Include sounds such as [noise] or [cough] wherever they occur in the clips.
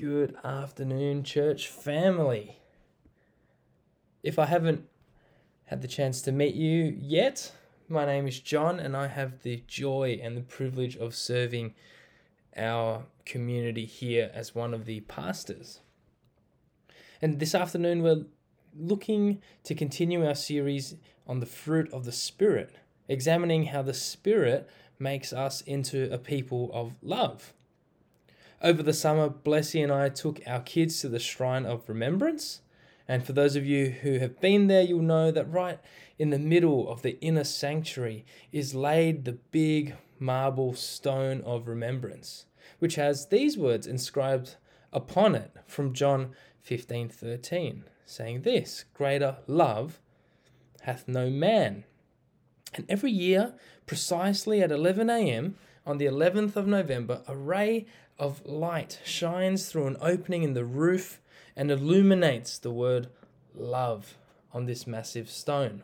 Good afternoon, church family. If I haven't had the chance to meet you yet, my name is Jon, and I have the joy and the privilege of serving our community here as one of the pastors. And this afternoon, we're looking to continue our series on the fruit of the Spirit, examining how the Spirit makes us into a people of love. Over the summer, Blessy and I took our kids to the Shrine of Remembrance. And for those of you who have been there, you'll know that right in the middle of the inner sanctuary is laid the big marble stone of remembrance, which has these words inscribed upon it from John 15 13, saying this Greater love hath no man. And every year, precisely at 11 a.m., on the 11th of November, a ray of light shines through an opening in the roof and illuminates the word love on this massive stone.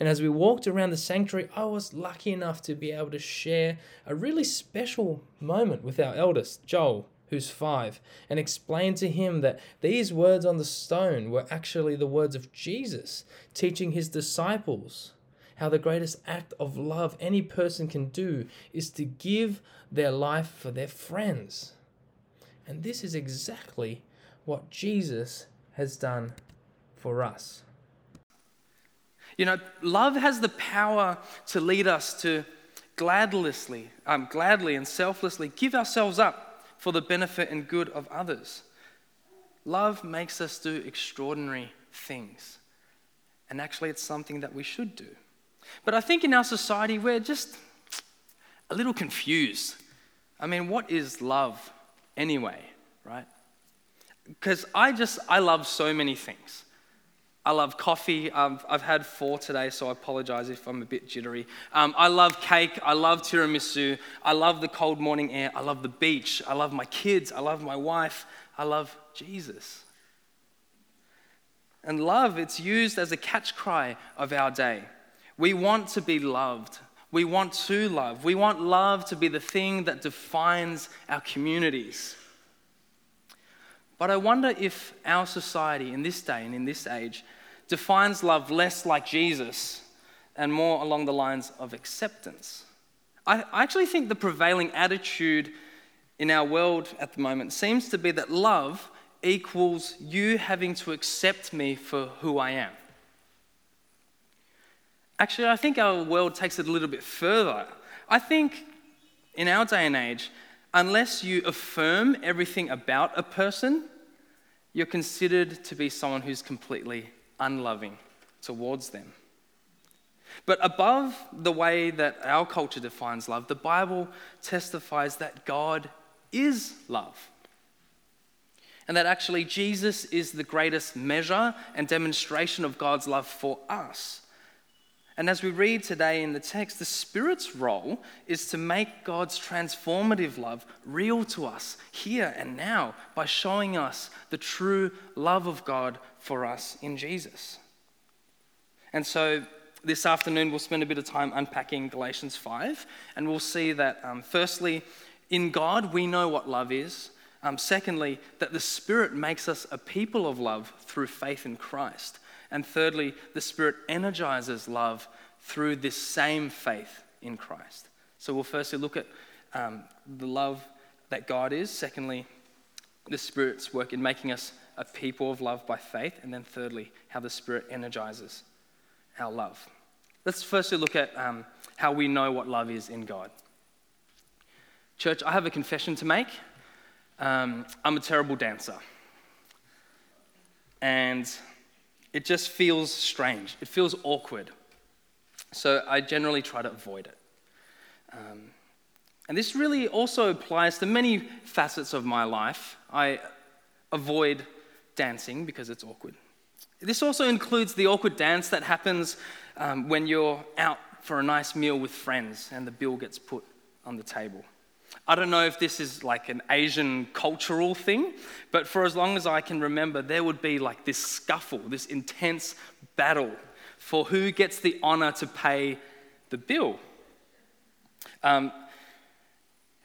And as we walked around the sanctuary, I was lucky enough to be able to share a really special moment with our eldest, Joel, who's five, and explain to him that these words on the stone were actually the words of Jesus teaching his disciples how the greatest act of love any person can do is to give their life for their friends. And this is exactly what Jesus has done for us. You know, love has the power to lead us to gladlessly, um, gladly and selflessly give ourselves up for the benefit and good of others. Love makes us do extraordinary things. And actually, it's something that we should do. But I think in our society, we're just a little confused. I mean, what is love anyway, right? Because I just, I love so many things. I love coffee. Um, I've had four today, so I apologize if I'm a bit jittery. Um, I love cake. I love tiramisu. I love the cold morning air. I love the beach. I love my kids. I love my wife. I love Jesus. And love, it's used as a catch cry of our day. We want to be loved. We want to love. We want love to be the thing that defines our communities. But I wonder if our society in this day and in this age defines love less like Jesus and more along the lines of acceptance. I actually think the prevailing attitude in our world at the moment seems to be that love equals you having to accept me for who I am. Actually, I think our world takes it a little bit further. I think in our day and age, unless you affirm everything about a person, you're considered to be someone who's completely unloving towards them. But above the way that our culture defines love, the Bible testifies that God is love. And that actually Jesus is the greatest measure and demonstration of God's love for us. And as we read today in the text, the Spirit's role is to make God's transformative love real to us here and now by showing us the true love of God for us in Jesus. And so this afternoon, we'll spend a bit of time unpacking Galatians 5, and we'll see that, um, firstly, in God, we know what love is. Um, secondly, that the Spirit makes us a people of love through faith in Christ. And thirdly, the Spirit energizes love through this same faith in Christ. So we'll firstly look at um, the love that God is. Secondly, the Spirit's work in making us a people of love by faith. And then thirdly, how the Spirit energizes our love. Let's firstly look at um, how we know what love is in God. Church, I have a confession to make. Um, I'm a terrible dancer. And it just feels strange. It feels awkward. So I generally try to avoid it. Um, and this really also applies to many facets of my life. I avoid dancing because it's awkward. This also includes the awkward dance that happens um, when you're out for a nice meal with friends and the bill gets put on the table. I don't know if this is like an Asian cultural thing, but for as long as I can remember, there would be like this scuffle, this intense battle for who gets the honor to pay the bill. Um,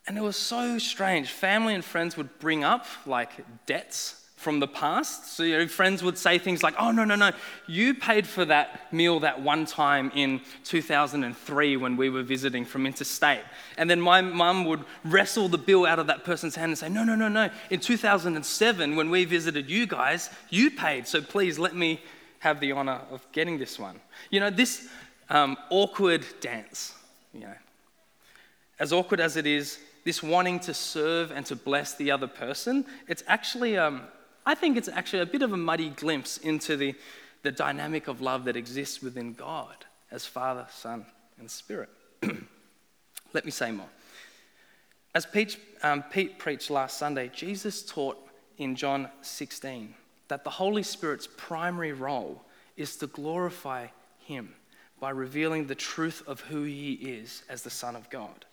And it was so strange. Family and friends would bring up like debts from the past. So, you know, friends would say things like, oh, no, no, no, you paid for that meal that one time in 2003 when we were visiting from interstate. And then my mum would wrestle the bill out of that person's hand and say, no, no, no, no, in 2007 when we visited you guys, you paid. So please let me have the honor of getting this one. You know, this um, awkward dance, you know, as awkward as it is, this wanting to serve and to bless the other person, it's actually, um, I think it's actually a bit of a muddy glimpse into the, the dynamic of love that exists within God as Father, Son, and Spirit. [clears throat] Let me say more. As Pete, um, Pete preached last Sunday, Jesus taught in John 16 that the Holy Spirit's primary role is to glorify Him by revealing the truth of who He is as the Son of God.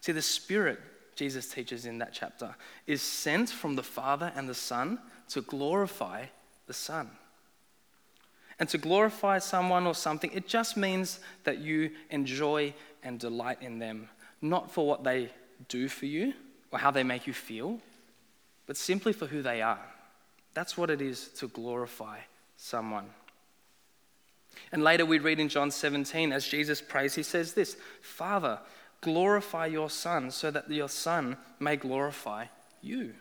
See, the Spirit, Jesus teaches in that chapter, is sent from the Father and the Son to glorify the Son. And to glorify someone or something, it just means that you enjoy and delight in them, not for what they do for you or how they make you feel, but simply for who they are. That's what it is to glorify someone. And later we read in John 17, as Jesus prays, he says this Father, glorify your Son so that your Son may glorify you.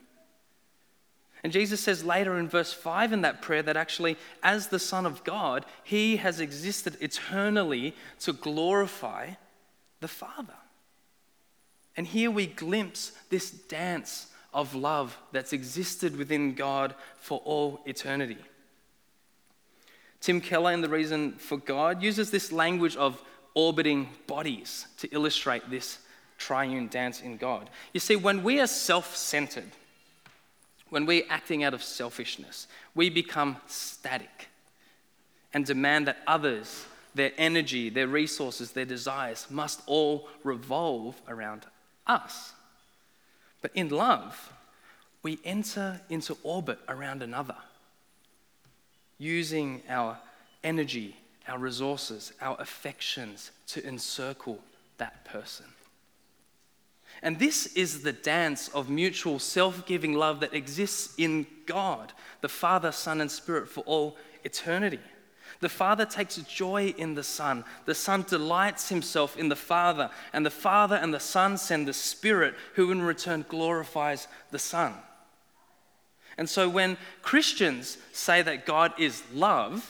And Jesus says later in verse 5 in that prayer that actually, as the Son of God, he has existed eternally to glorify the Father. And here we glimpse this dance of love that's existed within God for all eternity. Tim Keller, in The Reason for God, uses this language of orbiting bodies to illustrate this triune dance in God. You see, when we are self centered, when we're acting out of selfishness, we become static and demand that others, their energy, their resources, their desires must all revolve around us. But in love, we enter into orbit around another, using our energy our resources, our affections to encircle that person. And this is the dance of mutual self giving love that exists in God, the Father, Son, and Spirit for all eternity. The Father takes joy in the Son. The Son delights himself in the Father. And the Father and the Son send the Spirit, who in return glorifies the Son. And so when Christians say that God is love,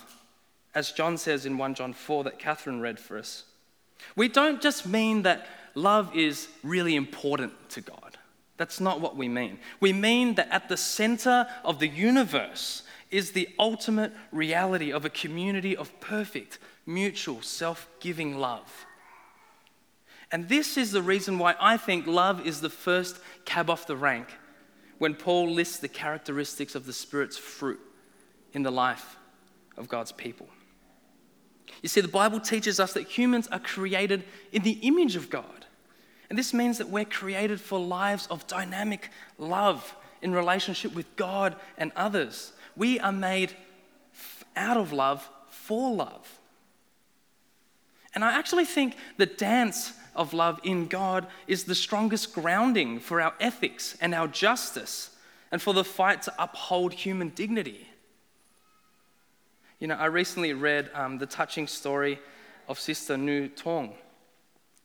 as John says in 1 John 4 that Catherine read for us. We don't just mean that love is really important to God. That's not what we mean. We mean that at the center of the universe is the ultimate reality of a community of perfect, mutual, self giving love. And this is the reason why I think love is the first cab off the rank when Paul lists the characteristics of the Spirit's fruit in the life of God's people. You see, the Bible teaches us that humans are created in the image of God. And this means that we're created for lives of dynamic love in relationship with God and others. We are made out of love for love. And I actually think the dance of love in God is the strongest grounding for our ethics and our justice and for the fight to uphold human dignity. You know, I recently read um, the touching story of Sister Nu Tawng.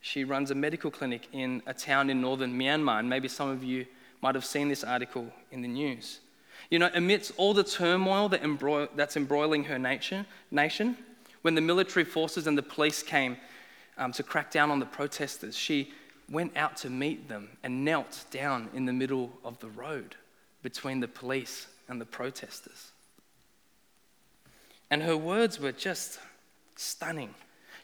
She runs a medical clinic in a town in northern Myanmar, and maybe some of you might have seen this article in the news. You know, amidst all the turmoil that embroil- that's embroiling her nation, nation, when the military forces and the police came um, to crack down on the protesters, she went out to meet them and knelt down in the middle of the road between the police and the protesters. And her words were just stunning.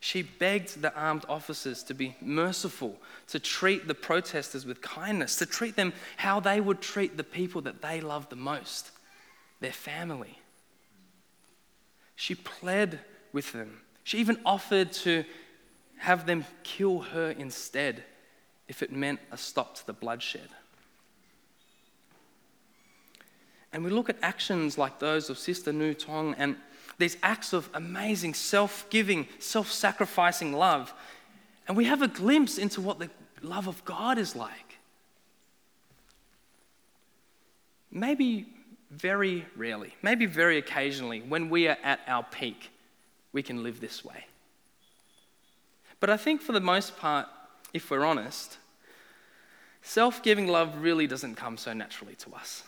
She begged the armed officers to be merciful, to treat the protesters with kindness, to treat them how they would treat the people that they loved the most their family. She pled with them. She even offered to have them kill her instead if it meant a stop to the bloodshed. And we look at actions like those of Sister Nu Tawng and these acts of amazing self giving, self sacrificing love. And we have a glimpse into what the love of God is like. maybe very rarely, maybe very occasionally, when we are at our peak, we can live this way. But I think for the most part, if we're honest, self giving love really doesn't come so naturally to us.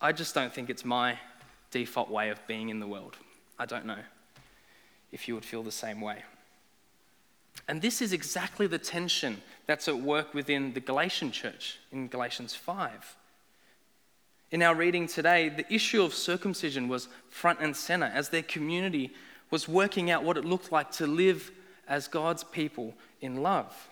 I just don't think it's my default way of being in the world. I don't know if you would feel the same way. And this is exactly the tension that's at work within the Galatian church in Galatians 5. In our reading today, the issue of circumcision was front and center as their community was working out what it looked like to live as God's people in love.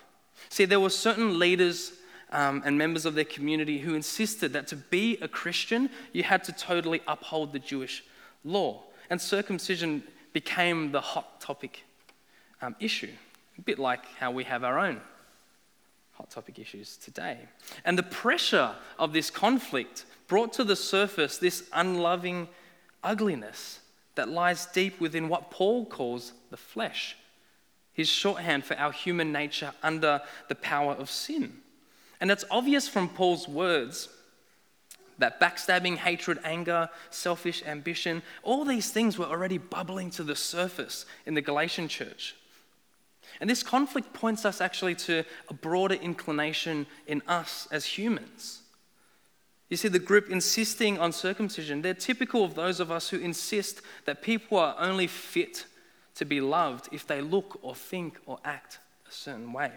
See, there were certain leaders um, and members of their community who insisted that to be a Christian, you had to totally uphold the Jewish law. And circumcision became the hot topic um, issue, a bit like how we have our own hot topic issues today. And the pressure of this conflict brought to the surface this unloving ugliness that lies deep within what Paul calls the flesh, his shorthand for our human nature under the power of sin. And it's obvious from Paul's words that backstabbing, hatred, anger, selfish ambition, all these things were already bubbling to the surface in the Galatian church. And this conflict points us actually to a broader inclination in us as humans. You see, the group insisting on circumcision, they're typical of those of us who insist that people are only fit to be loved if they look or think or act a certain way.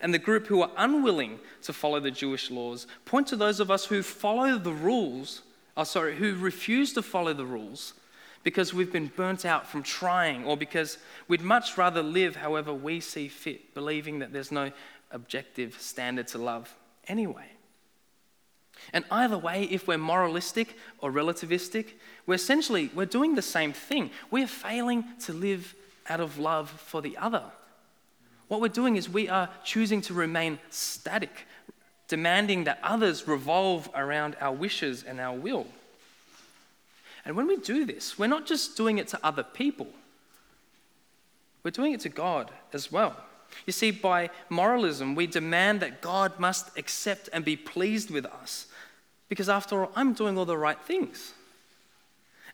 And the group who are unwilling to follow the Jewish laws point to those of us who follow the rules, oh, sorry, who refuse to follow the rules because we've been burnt out from trying or because we'd much rather live however we see fit, believing that there's no objective standard to love anyway. And either way, if we're moralistic or relativistic, we're essentially we're doing the same thing. We're failing to live out of love for the other. What we're doing is we are choosing to remain static, demanding that others revolve around our wishes and our will. And when we do this, we're not just doing it to other people, we're doing it to God as well. You see, by moralism, we demand that God must accept and be pleased with us because, after all, I'm doing all the right things.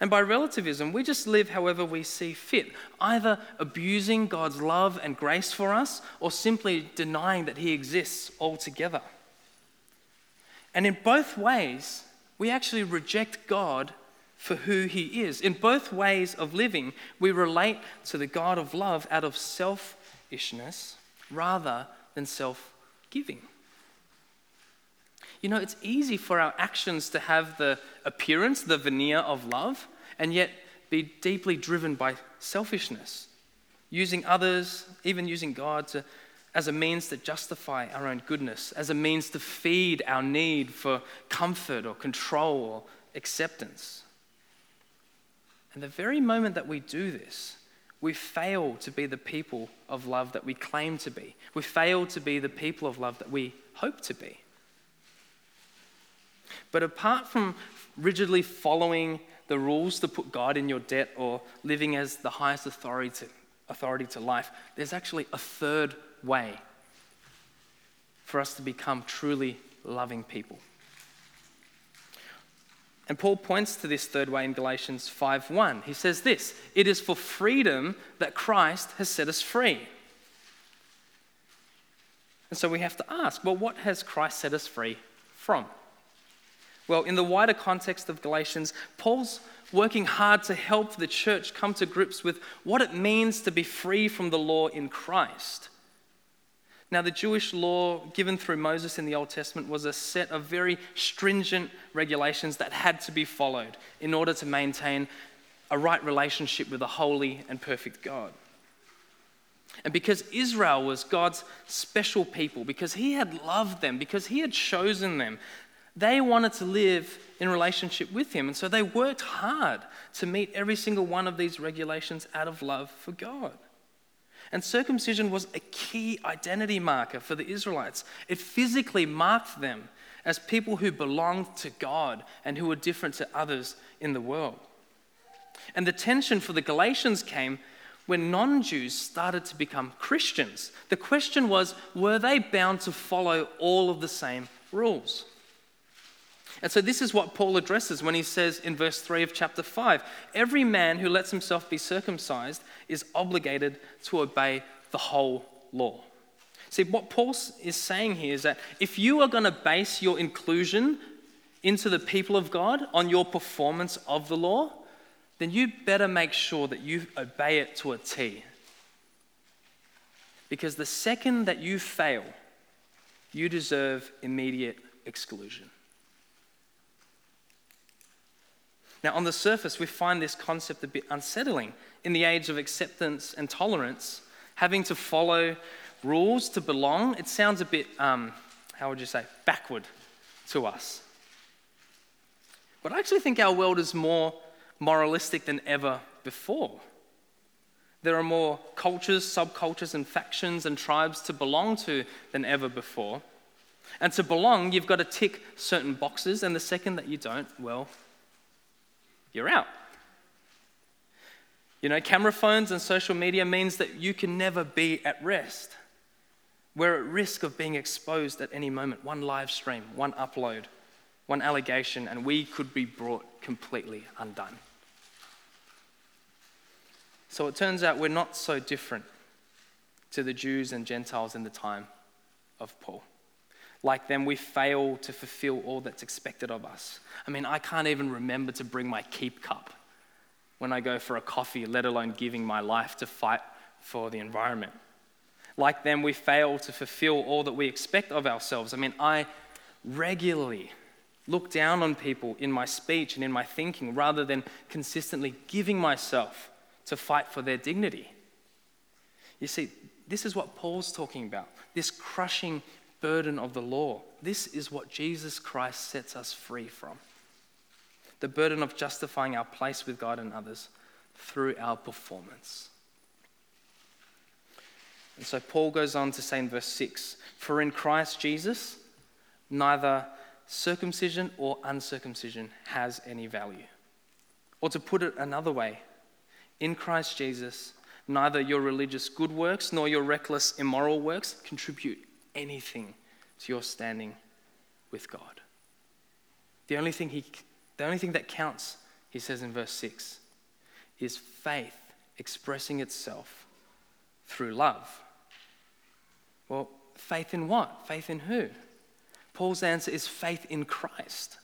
And by relativism, we just live however we see fit, either abusing God's love and grace for us or simply denying that He exists altogether. And in both ways, we actually reject God for who He is. In both ways of living, we relate to the God of love out of selfishness rather than self giving. You know, it's easy for our actions to have the appearance, the veneer of love, and yet be deeply driven by selfishness, using others, even using God, to, as a means to justify our own goodness, as a means to feed our need for comfort or control or acceptance. And the very moment that we do this, we fail to be the people of love that we claim to be. We fail to be the people of love that we hope to be. But apart from rigidly following the rules to put God in your debt or living as the highest authority to, authority to life, there's actually a third way for us to become truly loving people. And Paul points to this third way in Galatians 5:1. He says this, "It is for freedom that Christ has set us free." And so we have to ask, well, what has Christ set us free from? Well, in the wider context of Galatians, Paul's working hard to help the church come to grips with what it means to be free from the law in Christ. Now, the Jewish law given through Moses in the Old Testament was a set of very stringent regulations that had to be followed in order to maintain a right relationship with a holy and perfect God. And because Israel was God's special people, because He had loved them, because He had chosen them, they wanted to live in relationship with him. And so they worked hard to meet every single one of these regulations out of love for God. And circumcision was a key identity marker for the Israelites. It physically marked them as people who belonged to God and who were different to others in the world. And the tension for the Galatians came when non Jews started to become Christians. The question was were they bound to follow all of the same rules? And so, this is what Paul addresses when he says in verse 3 of chapter 5 Every man who lets himself be circumcised is obligated to obey the whole law. See, what Paul is saying here is that if you are going to base your inclusion into the people of God on your performance of the law, then you better make sure that you obey it to a T. Because the second that you fail, you deserve immediate exclusion. Now, on the surface, we find this concept a bit unsettling. In the age of acceptance and tolerance, having to follow rules to belong, it sounds a bit, um, how would you say, backward to us. But I actually think our world is more moralistic than ever before. There are more cultures, subcultures, and factions and tribes to belong to than ever before. And to belong, you've got to tick certain boxes, and the second that you don't, well, you're out. You know, camera phones and social media means that you can never be at rest. We're at risk of being exposed at any moment. One live stream, one upload, one allegation, and we could be brought completely undone. So it turns out we're not so different to the Jews and Gentiles in the time of Paul. Like them, we fail to fulfill all that's expected of us. I mean, I can't even remember to bring my keep cup when I go for a coffee, let alone giving my life to fight for the environment. Like them, we fail to fulfill all that we expect of ourselves. I mean, I regularly look down on people in my speech and in my thinking rather than consistently giving myself to fight for their dignity. You see, this is what Paul's talking about this crushing burden of the law. This is what Jesus Christ sets us free from the burden of justifying our place with God and others through our performance. And so Paul goes on to say in verse 6 For in Christ Jesus, neither circumcision or uncircumcision has any value. Or to put it another way, in Christ Jesus, neither your religious good works nor your reckless immoral works contribute anything to your standing with God. The only thing, he, the only thing that counts, he says in verse 6, is faith expressing itself through love. Well, faith in what? Faith in who? Paul's answer is faith in Christ.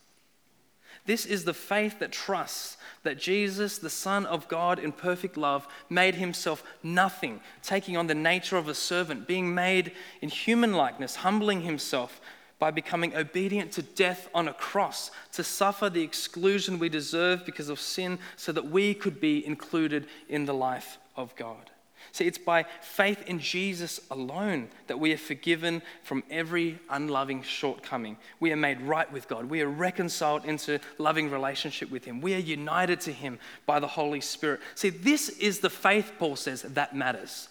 This is the faith that trusts that Jesus, the Son of God in perfect love, made himself nothing, taking on the nature of a servant, being made in human likeness, humbling himself by becoming obedient to death on a cross, to suffer the exclusion we deserve because of sin, so that we could be included in the life of God. See, it's by faith in Jesus alone that we are forgiven from every unloving shortcoming. We are made right with God. We are reconciled into loving relationship with Him. We are united to Him by the Holy Spirit. See, this is the faith, Paul says, that matters.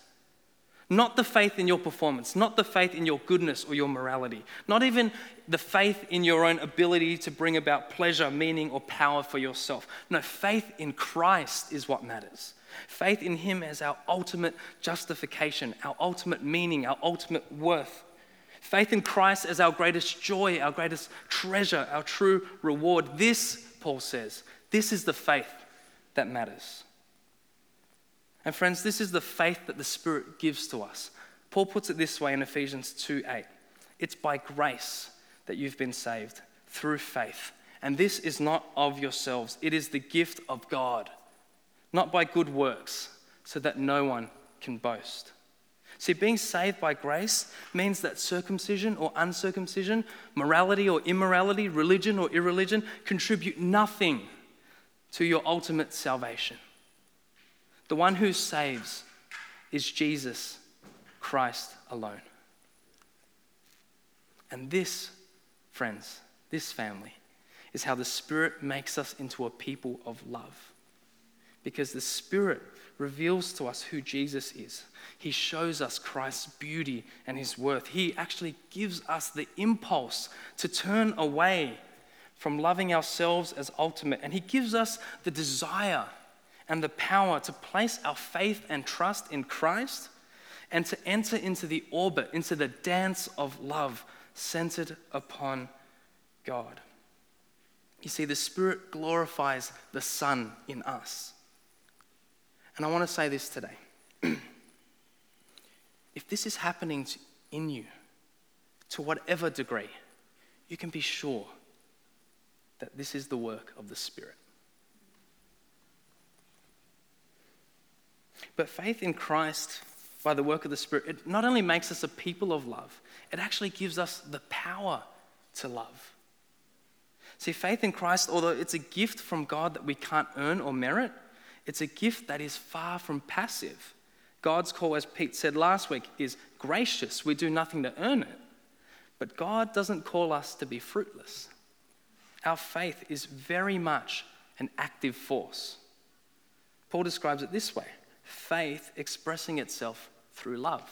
Not the faith in your performance, not the faith in your goodness or your morality, not even the faith in your own ability to bring about pleasure, meaning, or power for yourself. No, faith in Christ is what matters. Faith in Him as our ultimate justification, our ultimate meaning, our ultimate worth. Faith in Christ as our greatest joy, our greatest treasure, our true reward. This, Paul says, this is the faith that matters. And friends, this is the faith that the Spirit gives to us. Paul puts it this way in Ephesians 2 8. It's by grace that you've been saved through faith. And this is not of yourselves, it is the gift of God not by good works, so that no one can boast. See, being saved by grace means that circumcision or uncircumcision, morality or immorality, religion or irreligion contribute nothing to your ultimate salvation. The one who saves is Jesus Christ alone. And this, friends, this family, is how the Spirit makes us into a people of love because the Spirit reveals to us who Jesus is. He shows us Christ's beauty and his worth. He actually gives us the impulse to turn away from loving ourselves as ultimate, and he gives us the desire and the power to place our faith and trust in Christ and to enter into the orbit, into the dance of love centered upon God. You see, the Spirit glorifies the Son in us. And I want to say this today. [clears throat] if this is happening in you, to whatever degree, you can be sure that this is the work of the Spirit. But faith in Christ by the work of the Spirit, it not only makes us a people of love, it actually gives us the power to love. See, faith in Christ, although it's a gift from God that we can't earn or merit, it's a gift that is far from passive. God's call, as Pete said last week, is gracious. We do nothing to earn it. But God doesn't call us to be fruitless. Our faith is very much an active force. Paul describes it this way faith expressing itself through love.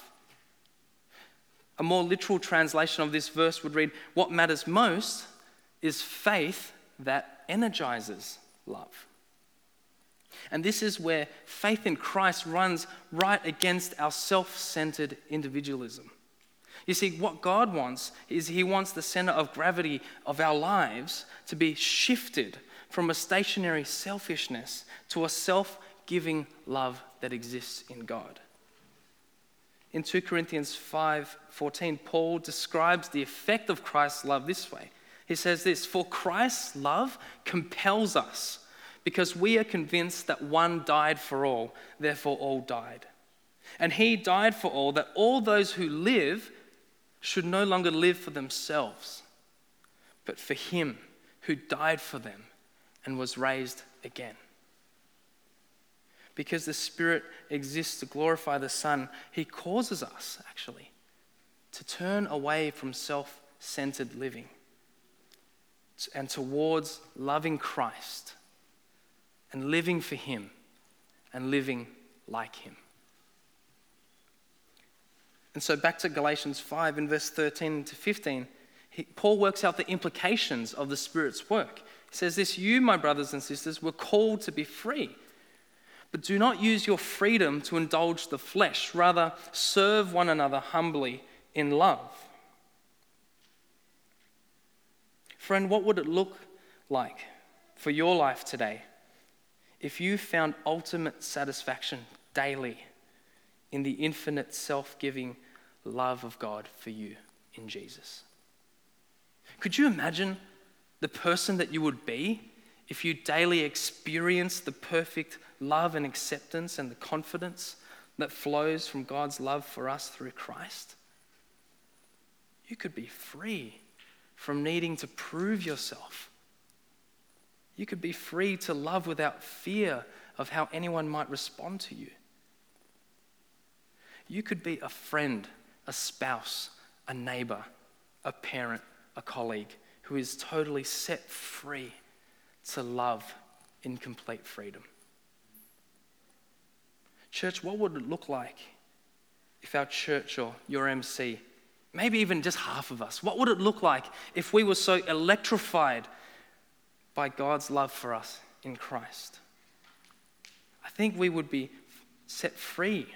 A more literal translation of this verse would read What matters most is faith that energizes love. And this is where faith in Christ runs right against our self centered individualism. You see, what God wants is He wants the center of gravity of our lives to be shifted from a stationary selfishness to a self giving love that exists in God. In 2 Corinthians 5:14, Paul describes the effect of Christ's love this way. He says this, "For Christ's love compels us, because we are convinced that one died for all, therefore all died. And he died for all, that all those who live should no longer live for themselves, but for him who died for them and was raised again. Because the Spirit exists to glorify the Son, He causes us, actually, to turn away from self centered living and towards loving Christ and living for Him and living like Him. And so back to Galatians 5 in verse 13 to 15, he, Paul works out the implications of the Spirit's work. He says this You, my brothers and sisters, were called to be free. But do not use your freedom to indulge the flesh. Rather, serve one another humbly in love. Friend, what would it look like for your life today if you found ultimate satisfaction daily in the infinite self giving love of God for you in Jesus. Could you imagine the person that you would be if you daily experienced the perfect love and acceptance and the confidence that flows from God's love for us through Christ? You could be free from needing to prove yourself. You could be free to love without fear of how anyone might respond to you. You could be a friend a spouse, a neighbor, a parent, a colleague who is totally set free to love in complete freedom. Church, what would it look like if our church or your MC, maybe even just half of us, what would it look like if we were so electrified by God's love for us in Christ? I think we would be set free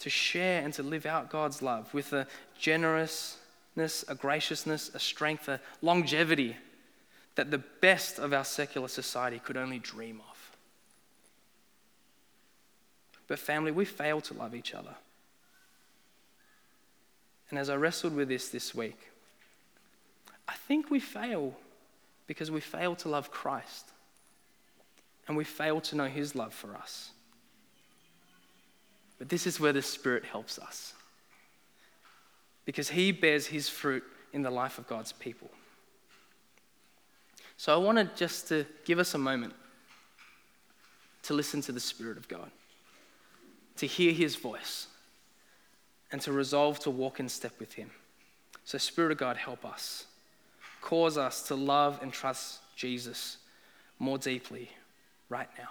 to share and to live out God's love with a generousness, a graciousness, a strength, a longevity that the best of our secular society could only dream of. But, family, we fail to love each other. And as I wrestled with this this week, I think we fail because we fail to love Christ and we fail to know his love for us. But this is where the Spirit helps us. Because He bears His fruit in the life of God's people. So I wanted just to give us a moment to listen to the Spirit of God, to hear His voice, and to resolve to walk in step with Him. So, Spirit of God, help us. Cause us to love and trust Jesus more deeply right now.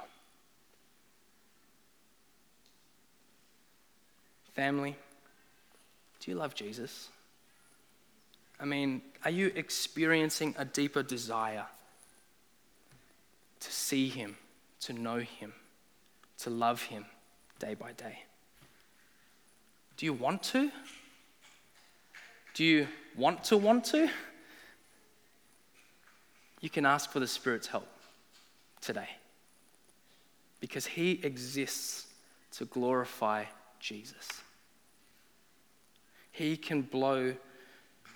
Family, do you love Jesus? I mean, are you experiencing a deeper desire to see Him, to know Him, to love Him day by day? Do you want to? Do you want to want to? You can ask for the Spirit's help today. Because He exists to glorify Jesus. He can blow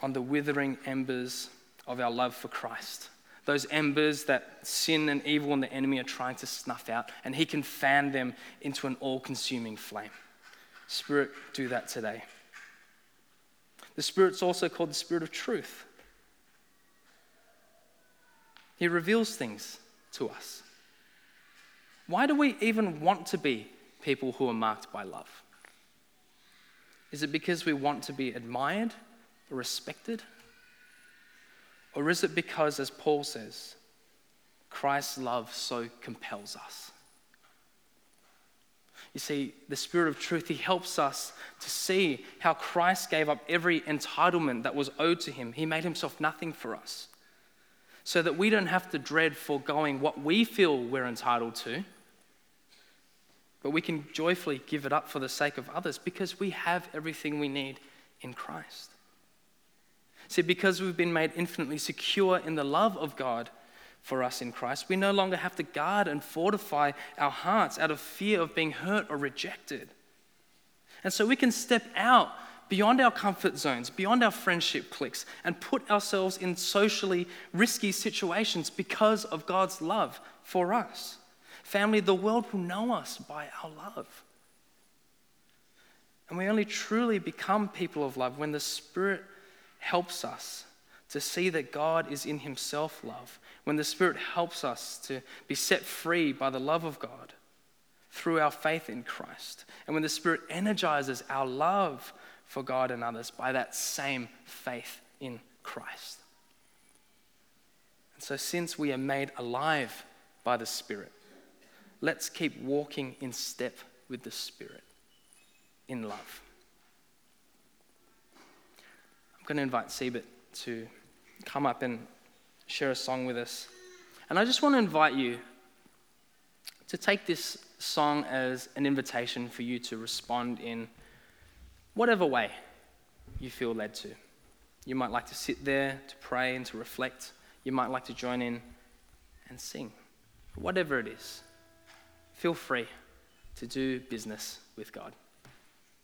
on the withering embers of our love for Christ. Those embers that sin and evil and the enemy are trying to snuff out, and He can fan them into an all consuming flame. Spirit, do that today. The Spirit's also called the Spirit of truth. He reveals things to us. Why do we even want to be people who are marked by love? Is it because we want to be admired or respected? Or is it because, as Paul says, Christ's love so compels us? You see, the Spirit of truth, He helps us to see how Christ gave up every entitlement that was owed to Him. He made Himself nothing for us so that we don't have to dread foregoing what we feel we're entitled to, but we can joyfully give it up for the sake of others because we have everything we need in Christ. See, because we've been made infinitely secure in the love of God for us in Christ, we no longer have to guard and fortify our hearts out of fear of being hurt or rejected. And so we can step out beyond our comfort zones, beyond our friendship cliques, and put ourselves in socially risky situations because of God's love for us. Family, the world will know us by our love. And we only truly become people of love when the Spirit helps us to see that God is in Himself love, when the Spirit helps us to be set free by the love of God through our faith in Christ, and when the Spirit energizes our love for God and others by that same faith in Christ. And so, since we are made alive by the Spirit, let's keep walking in step with the Spirit in love. I'm going to invite Siebert to come up and share a song with us. And I just want to invite you to take this song as an invitation for you to respond in whatever way you feel led to. You might like to sit there to pray and to reflect. You might like to join in and sing. Whatever it is, feel free to do business with God.